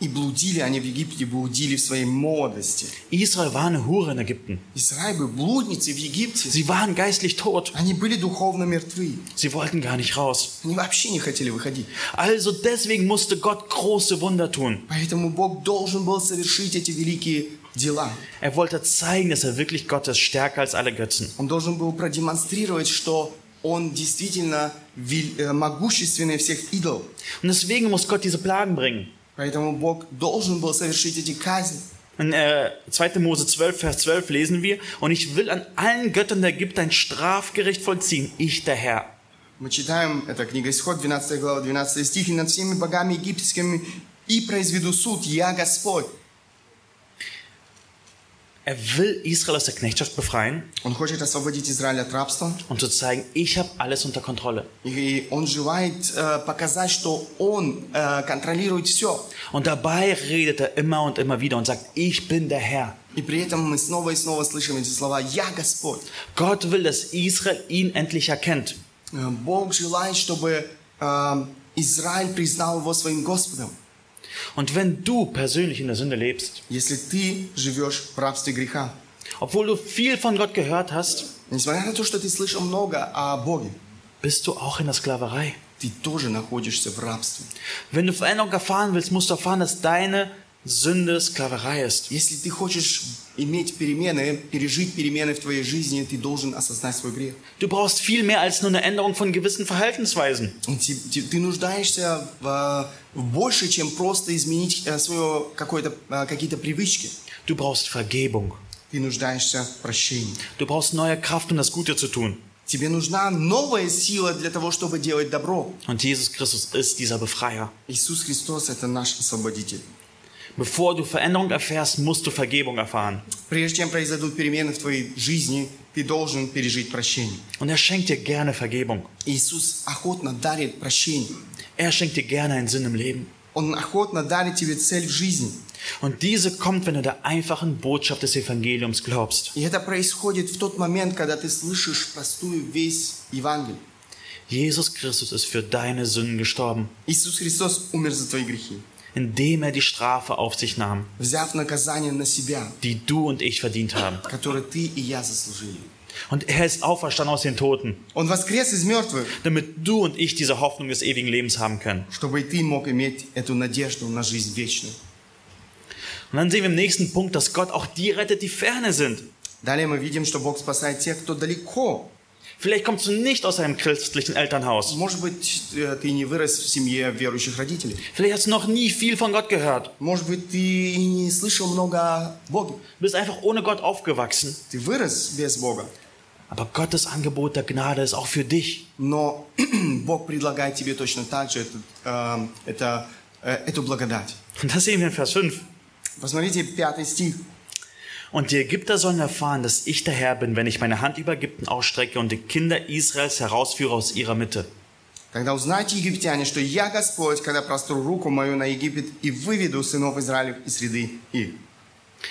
Speaker 2: И блудили они в Египте, блудили в своей молодости.
Speaker 1: Israel war eine Hure in Ägypten.
Speaker 2: Израиль был блудницей в Египте.
Speaker 1: Sie waren geistlich tot.
Speaker 2: Они были духовно мертвы.
Speaker 1: Sie wollten gar nicht raus.
Speaker 2: Они вообще не хотели выходить.
Speaker 1: Also deswegen musste Gott große Wunder tun.
Speaker 2: Поэтому Бог должен был совершить эти великие дела.
Speaker 1: Er wollte zeigen, dass er wirklich Gott ist, stärker als alle Götzen.
Speaker 2: Он должен был продемонстрировать, что он действительно вел- э, могущественнее всех идолов.
Speaker 1: Und deswegen muss Gott diese Plagen bringen.
Speaker 2: Поэтому Бог должен был совершить эти казни.
Speaker 1: In äh, 2. Mose 12, Vers 12 lesen wir, und ich will an allen Göttern der Ägypter ein Strafgericht vollziehen, ich der Herr.
Speaker 2: Мы читаем, это книга Исход, 12 глава, 12 стих, «И над всеми богами египетскими и произведу суд, я Господь».
Speaker 1: Er will Israel aus der Knechtschaft befreien
Speaker 2: Он хочет освободить Израиль от рабства,
Speaker 1: und zu zeigen, ich habe alles unter Kontrolle.
Speaker 2: и он желает э, показать, что он э, контролирует все.
Speaker 1: Und dabei redet er immer und immer wieder und sagt, ich bin der Herr.
Speaker 2: И при этом мы снова и снова слышим эти слова «Я Господь».
Speaker 1: Gott will, dass Israel ihn endlich erkennt.
Speaker 2: Э, Бог желает, чтобы э, Израиль признал его своим Господом.
Speaker 1: Und wenn du persönlich in der Sünde lebst,
Speaker 2: Если ты живешь в рабстве греха,
Speaker 1: obwohl du viel von Gott gehört hast,
Speaker 2: несмотря на то, что ты слышал много о Боге,
Speaker 1: bist du auch in der Sklaverei.
Speaker 2: ты тоже находишься в рабстве.
Speaker 1: Wenn du Veränderung erfahren willst, musst du erfahren, dass deine Sünde Sklaverei ist.
Speaker 2: Если ты хочешь иметь перемены, пережить перемены в твоей жизни, ты должен осознать свой грех.
Speaker 1: Du brauchst viel mehr als nur eine Änderung von gewissen Verhaltensweisen.
Speaker 2: Ты, нуждаешься в, в больше, чем просто изменить э, свое какое-то, э, какие-то привычки.
Speaker 1: Du brauchst Vergebung.
Speaker 2: Ты нуждаешься в прощении.
Speaker 1: Du brauchst neue Kraft, um das Gute zu tun.
Speaker 2: Тебе нужна новая сила для того, чтобы делать добро.
Speaker 1: Und Jesus Christus ist dieser Befreier.
Speaker 2: Иисус Христос – это наш освободитель.
Speaker 1: Bevor du Veränderung erfährst, musst du Vergebung erfahren.
Speaker 2: Прежде чем произойдут перемены в твоей жизни, ты должен пережить прощение.
Speaker 1: Und er schenkt dir gerne Vergebung.
Speaker 2: Иисус охотно дарит прощение.
Speaker 1: Er schenkt dir gerne einen Sinn im Leben.
Speaker 2: Он охотно дарит тебе цель в жизни.
Speaker 1: Und diese kommt, wenn du der einfachen Botschaft des Evangeliums glaubst.
Speaker 2: И это происходит в тот момент, когда ты слышишь простую весть Евангелия.
Speaker 1: Jesus Christus ist für deine Sünden gestorben,
Speaker 2: Иисус Христос умер за твои грехи,
Speaker 1: indem er die Strafe auf sich nahm,
Speaker 2: взяв наказание на себя,
Speaker 1: die du und ich verdient haben.
Speaker 2: которое ты и я заслужили.
Speaker 1: Und er ist auferstanden aus den Toten,
Speaker 2: Он воскрес из мертвых,
Speaker 1: damit du und ich diese Hoffnung des ewigen Lebens haben können.
Speaker 2: чтобы и ты мог иметь эту надежду на жизнь вечную.
Speaker 1: Und dann sehen wir im nächsten Punkt, dass Gott auch die rettet, die ferne sind.
Speaker 2: Далее мы видим, что Бог спасает тех, кто далеко.
Speaker 1: Vielleicht kommst du nicht aus einem christlichen Elternhaus.
Speaker 2: Может быть, э, ты не вырос в семье верующих родителей.
Speaker 1: Vielleicht hast du noch nie viel von Gott gehört.
Speaker 2: Может быть, ты и не слышал много о Боге.
Speaker 1: Du bist einfach ohne Gott aufgewachsen.
Speaker 2: Ты вырос без Бога.
Speaker 1: Aber Gottes Angebot der Gnade ist auch für dich.
Speaker 2: Но Бог предлагает тебе точно так же этот, э, это, э, эту благодать.
Speaker 1: Und das sehen wir in Vers 5.
Speaker 2: Посмотрите, пятый стих.
Speaker 1: Und die Ägypter sollen erfahren, dass ich der Herr bin, wenn ich meine Hand über Ägypten ausstrecke und die Kinder Israels herausführe aus ihrer Mitte.
Speaker 2: Тогда узнайте, египтяне, что я Господь, когда простру руку мою на Египет и выведу сынов Израилев из среды их.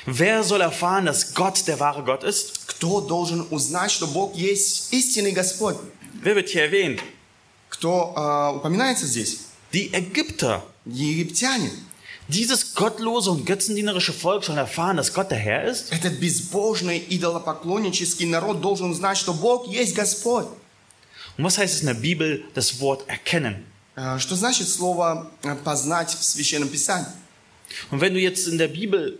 Speaker 1: Wer soll erfahren, dass Gott der wahre Gott ist?
Speaker 2: Кто должен узнать, что Бог есть истинный Господь?
Speaker 1: Wer wird hier erwähnt?
Speaker 2: Кто э, упоминается здесь?
Speaker 1: Die Ägypter.
Speaker 2: Египтяне.
Speaker 1: Dieses gottlose und götzendienerische Volk soll erfahren, dass Gott der Herr ist?
Speaker 2: Этот безбожный идолопоклоннический народ должен знать, что Бог есть Господь.
Speaker 1: Und was heißt es in der Bibel, das Wort erkennen?
Speaker 2: Э, Что значит слово э, «познать» в Священном Писании?
Speaker 1: Und wenn du jetzt in der Bibel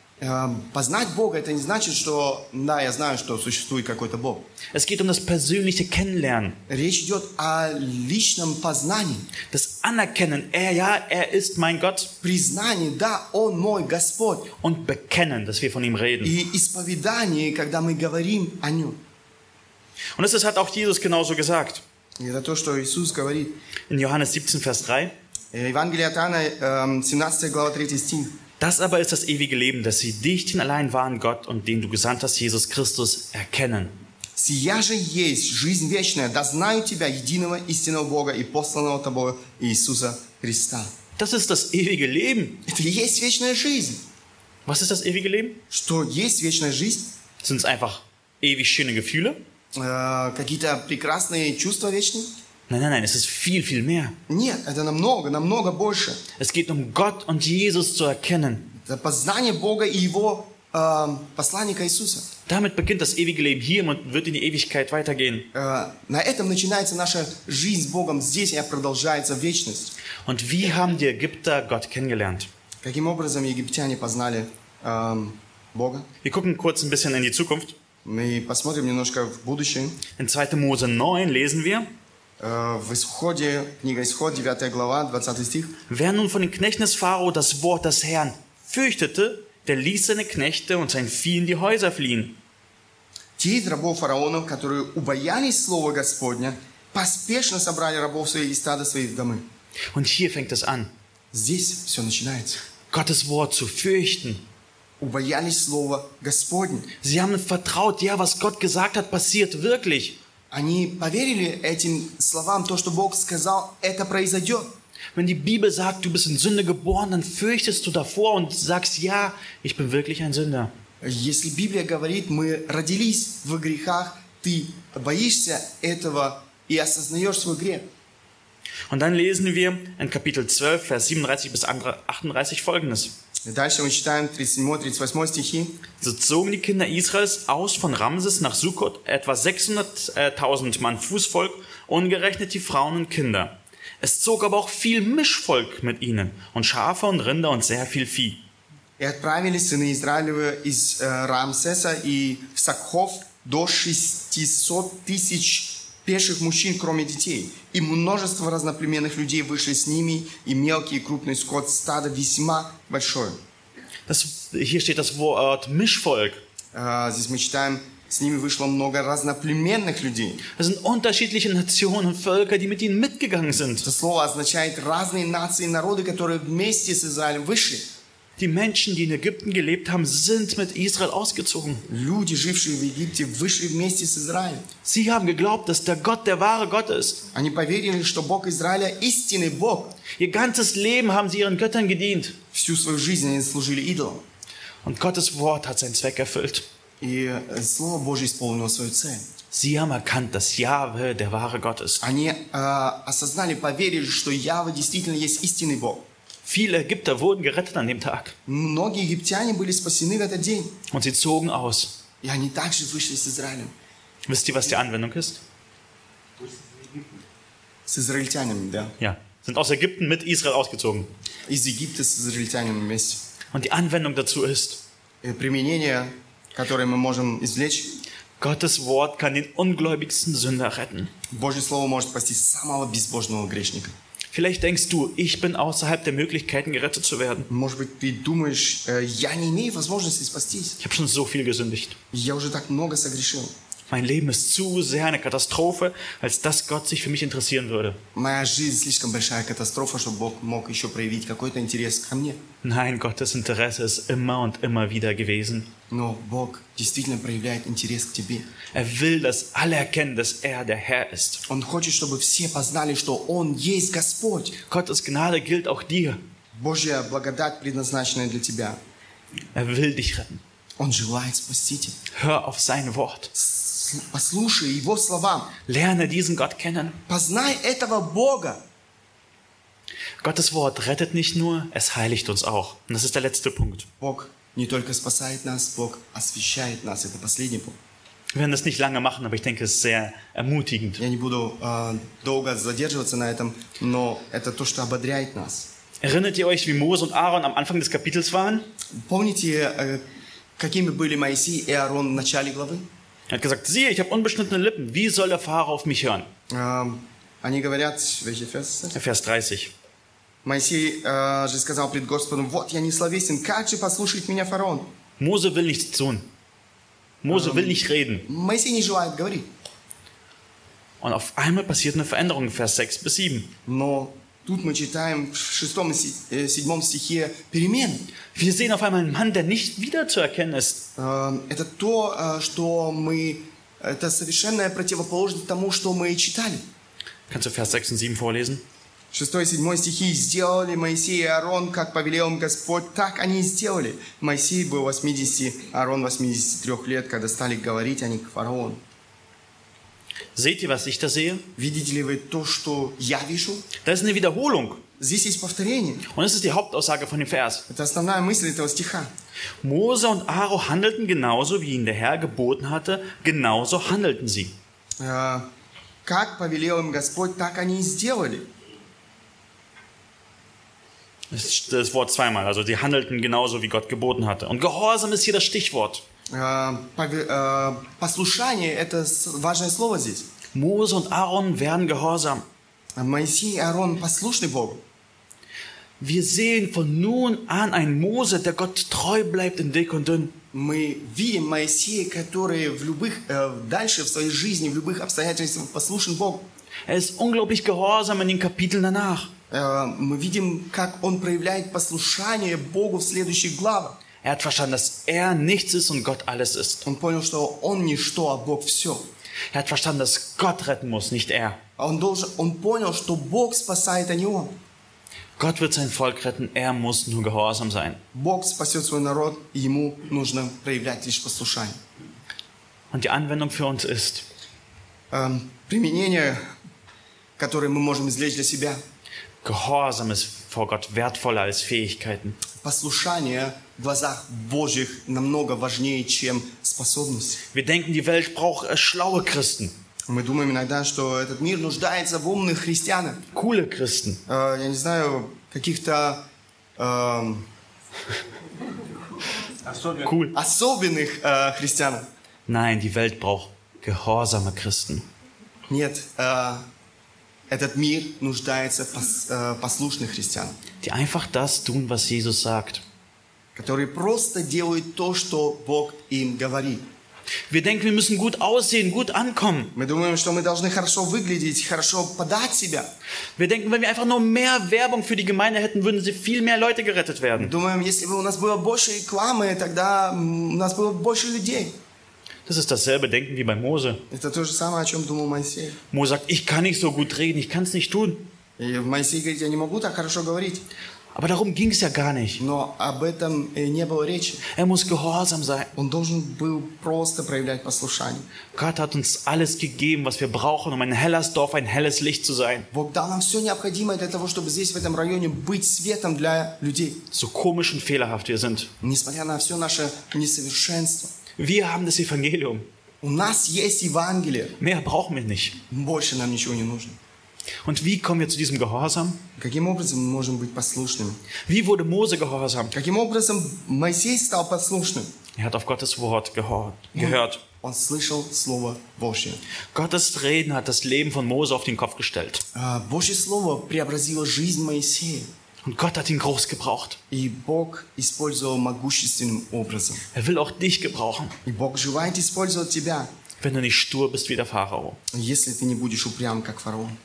Speaker 2: Э, познать Бога это не значит, что да, я знаю, что существует какой-то Бог.
Speaker 1: Es geht um das persönliche Kennenlernen,
Speaker 2: Речь идет о личном познании,
Speaker 1: das Anerkennen, er, ja, er ist mein Gott
Speaker 2: признании, да, Он мой Господь,
Speaker 1: und bekennen, dass wir von ihm reden.
Speaker 2: и исповедании, когда мы говорим о Нем.
Speaker 1: Und das hat auch Jesus genauso gesagt.
Speaker 2: Это то, что Иисус говорит.
Speaker 1: In Johannes 17, Vers 3.
Speaker 2: Э, Евангелие от Иоанна, э, 17 глава, 3 стих.
Speaker 1: Das aber ist das ewige Leben, dass sie dich, den allein wahren Gott und den du gesandt hast, Jesus Christus, erkennen.
Speaker 2: «Сия же есть жизнь вечная, да знаю Тебя, единого истинного Бога и посланного Тобою Иисуса Христа».
Speaker 1: Das ist das ewige Leben.
Speaker 2: Это и есть вечная жизнь.
Speaker 1: Was ist das ewige Leben?
Speaker 2: Что есть вечная жизнь?
Speaker 1: Sind es einfach ewig schöne Gefühle?
Speaker 2: Э, какие-то прекрасные чувства вечные?
Speaker 1: Nein, nein, nein, es ist viel, viel mehr.
Speaker 2: Нет, это намного, намного больше.
Speaker 1: Es geht um Gott und Jesus zu erkennen.
Speaker 2: Это познание Бога и Его э, посланника Иисуса.
Speaker 1: Damit beginnt das ewige Leben hier und wird in die Ewigkeit weitergehen.
Speaker 2: Э, на этом начинается наша жизнь с Богом здесь, и продолжается вечность.
Speaker 1: Und wie haben die Ägypter Gott kennengelernt?
Speaker 2: Каким образом египтяне познали эм, Бога?
Speaker 1: Wir gucken kurz ein bisschen in die Zukunft.
Speaker 2: Мы посмотрим немножко в будущее.
Speaker 1: In 2. Mose 9 lesen wir,
Speaker 2: Э, В Исходе, книга Исход, 9 глава, 20 стих.
Speaker 1: wer nun von den Knechten des Pharao das Wort des Herrn fürchtete, der ließ seine Knechte und sein Vieh in die Häuser fliehen.
Speaker 2: Те из рабов фараонов, которые убоялись слова Господня, поспешно собрали рабов своих и стада своих в домы.
Speaker 1: Und hier fängt es an,
Speaker 2: Здесь все начинается.
Speaker 1: Gottes Wort zu fürchten.
Speaker 2: Убоялись слова Господня.
Speaker 1: Sie haben vertraut, ja, was Gott gesagt hat, passiert wirklich.
Speaker 2: Они поверили этим словам, то, что Бог сказал, это произойдет.
Speaker 1: Wenn die Bibel sagt, du bist in Sünde geboren, dann fürchtest du davor und sagst, ja, ich bin wirklich ein Sünder.
Speaker 2: Если Библия говорит, мы родились в грехах, ты боишься этого и осознаешь свой грех.
Speaker 1: Und dann lesen wir in Kapitel 12, Vers 37 bis 38 folgendes.
Speaker 2: И дальше мы читаем 37-38 стихи.
Speaker 1: So zogen die Kinder Israels aus von Ramses nach Sukkot, etwa 600.000 Mann Fußvolk, ungerechnet die Frauen und Kinder. Es zog aber auch viel Mischvolk mit ihnen und Schafe und Rinder und sehr viel Vieh.
Speaker 2: И отправились сыны Израилевы из э, Рамсеса и в Сакхов до 600 тысяч пеших мужчин, кроме детей. И множество разноплеменных людей вышли с ними, и мелкий и крупный скот стада весьма большое.
Speaker 1: Das, hier steht das Wort Mischvolk.
Speaker 2: Э, Здесь мы читаем С ними вышло много разноплеменных людей.
Speaker 1: Das sind unterschiedliche Nationen und Völker, die mit ihnen mitgegangen sind.
Speaker 2: Это слово означает разные нации и народы, которые вместе с Израилем вышли.
Speaker 1: Die Menschen, die in Ägypten gelebt haben, sind mit Israel ausgezogen.
Speaker 2: Люди, жившие в Египте, вышли вместе с Израилем.
Speaker 1: Sie haben geglaubt, dass der Gott der wahre Gott ist.
Speaker 2: Они поверили, что Бог Израиля истинный Бог.
Speaker 1: Ihr ganzes Leben haben sie ihren Göttern gedient.
Speaker 2: Всю свою жизнь они служили идолам.
Speaker 1: Und Gottes Wort hat seinen Zweck erfüllt.
Speaker 2: И э, Слово Божье исполнило свою цель.
Speaker 1: Sie haben erkannt, dass Jahwe der wahre Gott ist.
Speaker 2: Они э, осознали, поверили, что Ява действительно есть истинный Бог.
Speaker 1: Viele Ägypter wurden gerettet an dem Tag.
Speaker 2: Многие египтяне были спасены в этот день.
Speaker 1: Und sie zogen aus.
Speaker 2: И они также вышли с Израилем.
Speaker 1: Wisst ihr, was die Anwendung ist?
Speaker 2: С израильтянами, да.
Speaker 1: Ja. Sind aus Ägypten mit Israel ausgezogen.
Speaker 2: Из Египта с израильтянами вместе.
Speaker 1: Und die Anwendung dazu ist,
Speaker 2: И применение, которое мы можем извлечь,
Speaker 1: Gottes Wort kann den ungläubigsten Sünder retten.
Speaker 2: Божье Слово может спасти самого безбожного грешника.
Speaker 1: Vielleicht denkst du, ich bin außerhalb der Möglichkeiten, gerettet zu werden.
Speaker 2: Может быть, ты думаешь, «Э, я не имею возможности спастись.
Speaker 1: Ich habe schon so viel gesündigt.
Speaker 2: Я уже так много согрешил.
Speaker 1: Mein Leben ist zu sehr eine Katastrophe, als dass Gott sich für mich interessieren würde.
Speaker 2: Моя жизнь слишком большая катастрофа, чтобы Бог мог еще проявить какой-то интерес ко мне.
Speaker 1: Nein, Gottes Interesse ist immer und immer wieder gewesen.
Speaker 2: Но Бог действительно проявляет интерес к тебе.
Speaker 1: Er will, dass alle erkennen, dass er der Herr ist.
Speaker 2: Он хочет, чтобы все познали, что Он есть Господь.
Speaker 1: Gottes Gnade gilt auch dir.
Speaker 2: Божья благодать, предназначенная для тебя.
Speaker 1: Er will dich retten.
Speaker 2: Он желает спасти тебя.
Speaker 1: Hör auf sein Wort.
Speaker 2: С- Послушай Его словам.
Speaker 1: Lerne diesen Gott kennen.
Speaker 2: Познай этого Бога.
Speaker 1: Gottes Wort rettet nicht nur, es heiligt uns auch. Und das ist der letzte Punkt.
Speaker 2: Бог не только спасает нас, Бог освящает нас. Это последний пункт.
Speaker 1: Wir werden das nicht lange machen, aber ich denke, es ist sehr ermutigend.
Speaker 2: Я не буду э, долго задерживаться на этом, но это то, что ободряет нас.
Speaker 1: Erinnert ihr euch, wie Mose und Aaron am Anfang des Kapitels waren?
Speaker 2: Помните, э, какими были Моисей и Аарон в начале главы?
Speaker 1: Er hat gesagt, siehe, ich habe unbeschnittene Lippen. Wie soll der Pharao auf mich hören?
Speaker 2: Э, они говорят, welche Vers ist das?
Speaker 1: Vers 30.
Speaker 2: Моисей э, же сказал пред Господом, вот я не словесен, как же послушает меня фараон?
Speaker 1: Mose will nichts tun. Mose will nicht reden.
Speaker 2: Моисей не желает говорить.
Speaker 1: Und auf einmal passiert eine Veränderung, Vers 6 bis 7.
Speaker 2: Но тут мы читаем в шестом и э, седьмом стихе перемены.
Speaker 1: Wir sehen auf einmal einen Mann, der nicht wiederzuerkennen ist.
Speaker 2: Э, Это то, э, что мы... Это совершенная противоположность тому, что мы читали.
Speaker 1: Kannst du Vers 6 und 7 vorlesen?
Speaker 2: Шестой и седьмой стихи «Сделали Моисей и Аарон, как повелел им Господь, так они и сделали». Моисей был 80, Аарон 83 лет, когда стали говорить они к фараону.
Speaker 1: Seht ihr, was ich da sehe?
Speaker 2: Видите ли вы то, что я вижу?
Speaker 1: Das ist eine Wiederholung.
Speaker 2: Здесь есть повторение.
Speaker 1: Und das ist die Hauptaussage von dem Vers.
Speaker 2: Это основная мысль этого стиха.
Speaker 1: Mose und Aaron handelten genauso, wie ihnen der Herr geboten hatte. Genauso handelten sie.
Speaker 2: Э, Как повелел им Господь, так они и сделали.
Speaker 1: Das ist das Wort zweimal. Also sie handelten genauso, wie Gott geboten hatte. Und Gehorsam ist hier das Stichwort.
Speaker 2: Э, э, Послушание – это важное слово здесь.
Speaker 1: Mose und Aaron werden gehorsam.
Speaker 2: Моисей и Аарон послушны Богу.
Speaker 1: Wir sehen von nun an einen Mose, der Gott treu bleibt in dick und dünn.
Speaker 2: Мы видим Моисея, который в любых, э, дальше в своей жизни, в любых обстоятельствах послушен Богу.
Speaker 1: Er ist unglaublich gehorsam in den Kapiteln danach.
Speaker 2: Мы видим, как он проявляет послушание Богу в следующих главах.
Speaker 1: Er hat verstanden, dass er nichts ist und Gott alles ist.
Speaker 2: Он понял, что он ничто, а Бог все.
Speaker 1: Er hat verstanden, dass Gott retten muss, nicht er.
Speaker 2: Он, должен, он понял, что Бог спасает, а не он.
Speaker 1: Gott wird sein Volk retten, er muss nur gehorsam sein.
Speaker 2: Бог спасет свой народ, и ему нужно проявлять лишь послушание.
Speaker 1: Und die Anwendung für uns ist,
Speaker 2: Эм, Применение, которое мы можем извлечь для себя,
Speaker 1: Gehorsam ist vor Gott wertvoller als Fähigkeiten.
Speaker 2: послушание в глазах Божьих намного важнее, чем способность.
Speaker 1: Wir denken, die Welt braucht äh, schlaue Christen,
Speaker 2: Мы думаем иногда, что этот мир нуждается в умных христианах.
Speaker 1: coole Christen.
Speaker 2: Э, Я не знаю, каких-то эм,
Speaker 1: Cool.
Speaker 2: особенных э, христианах.
Speaker 1: Nein, die Welt braucht gehorsame Christen.
Speaker 2: Нет, э,
Speaker 1: Die einfach das tun, was Jesus sagt.
Speaker 2: которые просто делают то, что Бог им говорит.
Speaker 1: Wir denken, wir müssen gut aussehen, gut ankommen.
Speaker 2: Мы думаем, что мы должны хорошо выглядеть, хорошо подать себя.
Speaker 1: Wir denken, wenn wir einfach nur mehr Werbung für die Gemeinde hätten, würden sie viel mehr Leute gerettet werden.
Speaker 2: Думаем, если бы у нас было больше рекламы, тогда м, у нас было больше людей.
Speaker 1: Das ist dasselbe Denken wie bei Mose.
Speaker 2: Это то же самое, о чем думал Моисей.
Speaker 1: Mose sagt, ich kann nicht so gut reden, ich kann es nicht tun.
Speaker 2: И Моисей говорит, я не могу так хорошо говорить.
Speaker 1: Aber darum ging es ja gar nicht.
Speaker 2: Но об этом э, не было речи.
Speaker 1: Er muss gehorsam sein.
Speaker 2: Он должен был просто проявлять послушание.
Speaker 1: Gott hat uns alles gegeben, was wir brauchen, um ein helles Dorf, ein helles Licht zu sein.
Speaker 2: Бог дал нам все необходимое для того, чтобы здесь, в этом районе, быть светом для людей.
Speaker 1: So komisch und fehlerhaft wir sind.
Speaker 2: Несмотря на все наше несовершенство.
Speaker 1: Wir haben das Evangelium.
Speaker 2: У нас есть Евангелие.
Speaker 1: Mehr brauchen wir nicht.
Speaker 2: Больше нам ничего не нужно.
Speaker 1: Und wie kommen wir zu diesem Gehorsam?
Speaker 2: Каким образом мы можем быть послушными?
Speaker 1: Wie wurde Mose gehorsam?
Speaker 2: Каким образом Моисей стал послушным?
Speaker 1: Er hat auf Gottes Wort gehor- gehört.
Speaker 2: Он слышал Слово Божье.
Speaker 1: Gottes Reden hat das Leben von Mose auf den Kopf gestellt.
Speaker 2: А, Божье Слово преобразило жизнь Моисея.
Speaker 1: Und Gott hat ihn groß gebraucht.
Speaker 2: И Бог использовал могущественным образом.
Speaker 1: Er will auch dich gebrauchen,
Speaker 2: И Бог желает использовать тебя,
Speaker 1: wenn du nicht stur bist wie der Pharao.
Speaker 2: если ты не будешь упрям, как фараон.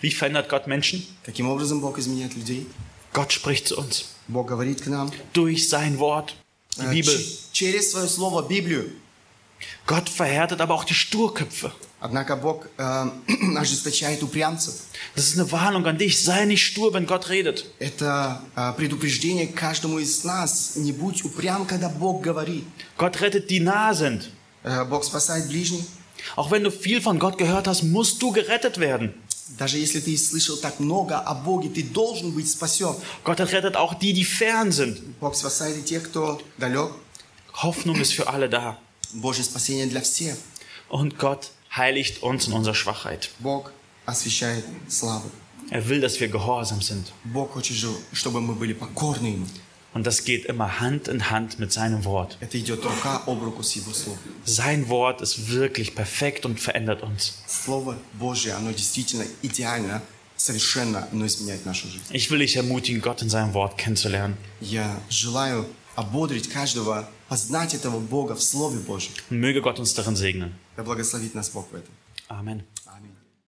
Speaker 1: Wie verändert Gott Menschen?
Speaker 2: Каким образом Бог изменяет людей?
Speaker 1: Gott spricht zu uns
Speaker 2: Бог говорит к нам
Speaker 1: durch sein Wort, die
Speaker 2: э,
Speaker 1: Bibel.
Speaker 2: ч- через свое Слово, Библию.
Speaker 1: Gott verhärtet aber auch die Sturköpfe.
Speaker 2: Однако Бог э, ожесточает упрямцев.
Speaker 1: Das ist eine Warnung an dich. Sei nicht stur, wenn Gott redet.
Speaker 2: Это э, предупреждение каждому из нас. Не будь упрям, когда Бог говорит.
Speaker 1: Gott rettet die nah sind.
Speaker 2: Э, Бог спасает ближних.
Speaker 1: Auch wenn du viel von Gott gehört hast, musst du gerettet werden.
Speaker 2: Даже если ты слышал так много о Боге, ты должен быть спасен.
Speaker 1: Gott rettet auch die, die fern sind.
Speaker 2: Бог спасает и тех, кто далек.
Speaker 1: Hoffnung ist für alle da.
Speaker 2: Божье спасение для всех.
Speaker 1: Und Gott heiligt uns in unserer Schwachheit.
Speaker 2: Бог освящает славу.
Speaker 1: Er will, dass wir gehorsam sind.
Speaker 2: Бог хочет, же, чтобы мы были покорны Ему.
Speaker 1: Und das geht immer Hand in Hand mit seinem Wort.
Speaker 2: Это идет рука об руку с Его Словом.
Speaker 1: Sein Wort ist wirklich perfekt und verändert uns.
Speaker 2: Слово Божье, оно действительно идеально, совершенно, оно изменяет нашу жизнь.
Speaker 1: Ich will dich ermutigen, Gott in seinem Wort kennenzulernen.
Speaker 2: Я желаю ободрить каждого, познать этого Бога в Слове Божьем.
Speaker 1: Und möge Gott uns darin segnen.
Speaker 2: Да благословит нас Бог в этом.
Speaker 1: Amen.